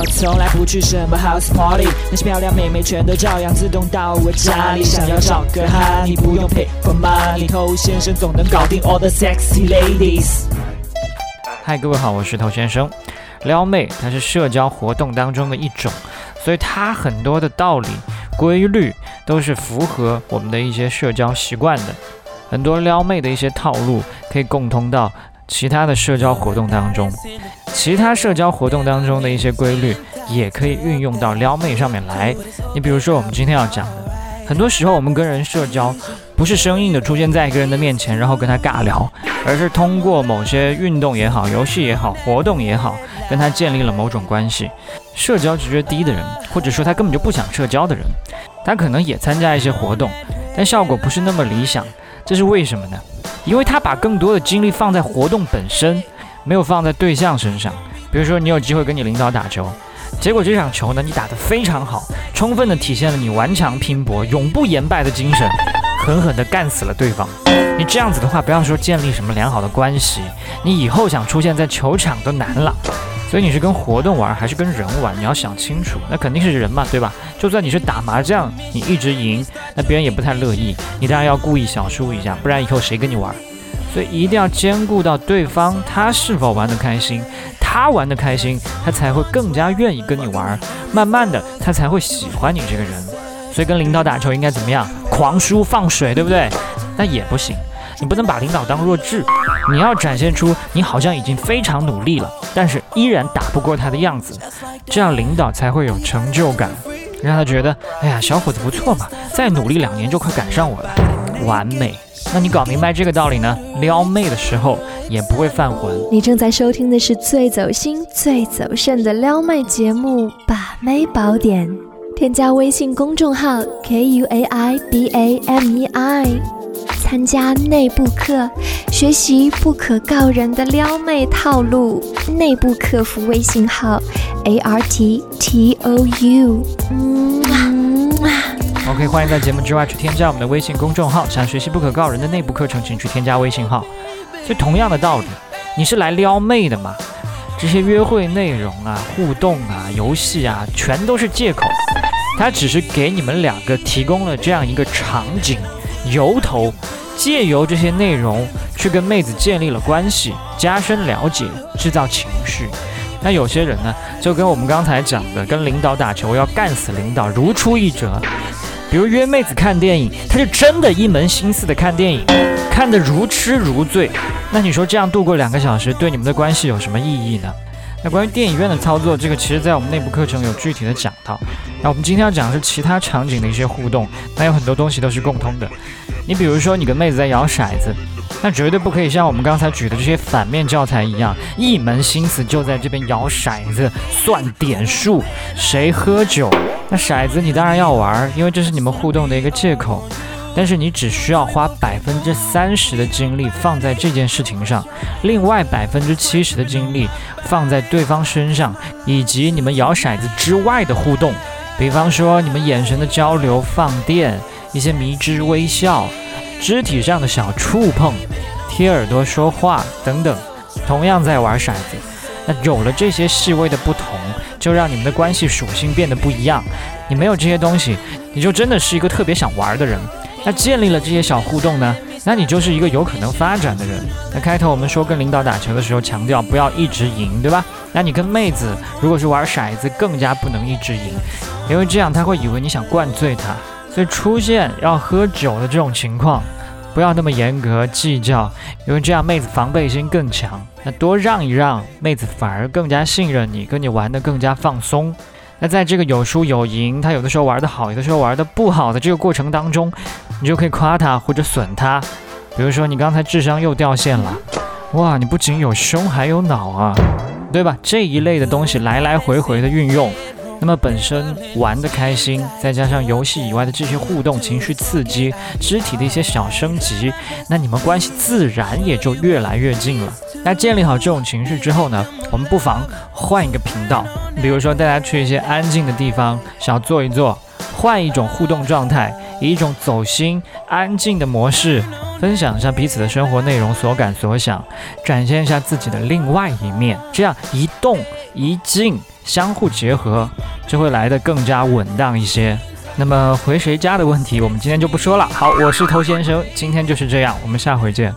我从来不去什么 house party，那些漂亮妹妹全都照样自动到我家里。想要找个哈，你不用 pay for money，头先生总能搞定 all the sexy ladies。嗨，各位好，我是头先生。撩妹它是社交活动当中的一种，所以它很多的道理、规律都是符合我们的一些社交习惯的。很多撩妹的一些套路可以共通到其他的社交活动当中，其他社交活动当中的一些规律也可以运用到撩妹上面来。你比如说，我们今天要讲的，很多时候我们跟人社交，不是生硬的出现在一个人的面前，然后跟他尬聊，而是通过某些运动也好、游戏也好、活动也好，跟他建立了某种关系。社交直觉低的人，或者说他根本就不想社交的人，他可能也参加一些活动，但效果不是那么理想。这是为什么呢？因为他把更多的精力放在活动本身，没有放在对象身上。比如说，你有机会跟你领导打球，结果这场球呢，你打得非常好，充分的体现了你顽强拼搏、永不言败的精神，狠狠地干死了对方。你这样子的话，不要说建立什么良好的关系，你以后想出现在球场都难了。所以你是跟活动玩还是跟人玩？你要想清楚。那肯定是人嘛，对吧？就算你是打麻将，你一直赢，那别人也不太乐意。你当然要故意小输一下，不然以后谁跟你玩？所以一定要兼顾到对方他是否玩得开心，他玩得开心，他才会更加愿意跟你玩。慢慢的，他才会喜欢你这个人。所以跟领导打球应该怎么样？狂输放水，对不对？那也不行。你不能把领导当弱智，你要展现出你好像已经非常努力了，但是依然打不过他的样子，这样领导才会有成就感，让他觉得，哎呀，小伙子不错嘛，再努力两年就快赶上我了，完美。那你搞明白这个道理呢，撩妹的时候也不会犯浑。你正在收听的是最走心、最走肾的撩妹节目《把妹宝典》，添加微信公众号 k u a i b a m e i。参加内部课，学习不可告人的撩妹套路。内部客服微信号：a r t t o u。嗯啊 OK，欢迎在节目之外去添加我们的微信公众号。想学习不可告人的内部课程，请去添加微信号。所以同样的道理，你是来撩妹的嘛？这些约会内容啊、互动啊、游戏啊，全都是借口。它只是给你们两个提供了这样一个场景。由头，借由这些内容去跟妹子建立了关系，加深了解，制造情绪。那有些人呢，就跟我们刚才讲的，跟领导打球要干死领导如出一辙。比如约妹子看电影，他就真的一门心思的看电影，看得如痴如醉。那你说这样度过两个小时，对你们的关系有什么意义呢？那关于电影院的操作，这个其实在我们内部课程有具体的讲到。那我们今天要讲的是其他场景的一些互动，那有很多东西都是共通的。你比如说，你跟妹子在摇骰子，那绝对不可以像我们刚才举的这些反面教材一样，一门心思就在这边摇骰子、算点数、谁喝酒。那骰子你当然要玩，因为这是你们互动的一个借口。但是你只需要花百分之三十的精力放在这件事情上，另外百分之七十的精力放在对方身上，以及你们摇骰子之外的互动，比方说你们眼神的交流、放电、一些迷之微笑、肢体上的小触碰、贴耳朵说话等等，同样在玩骰子。那有了这些细微的不同，就让你们的关系属性变得不一样。你没有这些东西，你就真的是一个特别想玩的人。那建立了这些小互动呢？那你就是一个有可能发展的人。那开头我们说跟领导打球的时候，强调不要一直赢，对吧？那你跟妹子如果是玩骰子，更加不能一直赢，因为这样他会以为你想灌醉她。所以出现要喝酒的这种情况，不要那么严格计较，因为这样妹子防备心更强。那多让一让，妹子反而更加信任你，跟你玩得更加放松。那在这个有输有赢，他有的时候玩得好，有的时候玩得不好的这个过程当中，你就可以夸他或者损他。比如说你刚才智商又掉线了，哇，你不仅有胸还有脑啊，对吧？这一类的东西来来回回的运用，那么本身玩得开心，再加上游戏以外的这些互动、情绪刺激、肢体的一些小升级，那你们关系自然也就越来越近了。那建立好这种情绪之后呢，我们不妨换一个频道，比如说带他去一些安静的地方，小坐一坐，换一种互动状态，以一种走心、安静的模式，分享一下彼此的生活内容、所感所想，展现一下自己的另外一面。这样一动一静，相互结合，就会来得更加稳当一些。那么回谁家的问题，我们今天就不说了。好，我是头先生，今天就是这样，我们下回见。